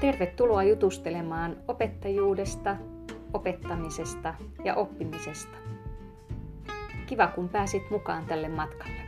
Tervetuloa jutustelemaan opettajuudesta, opettamisesta ja oppimisesta. Kiva kun pääsit mukaan tälle matkalle.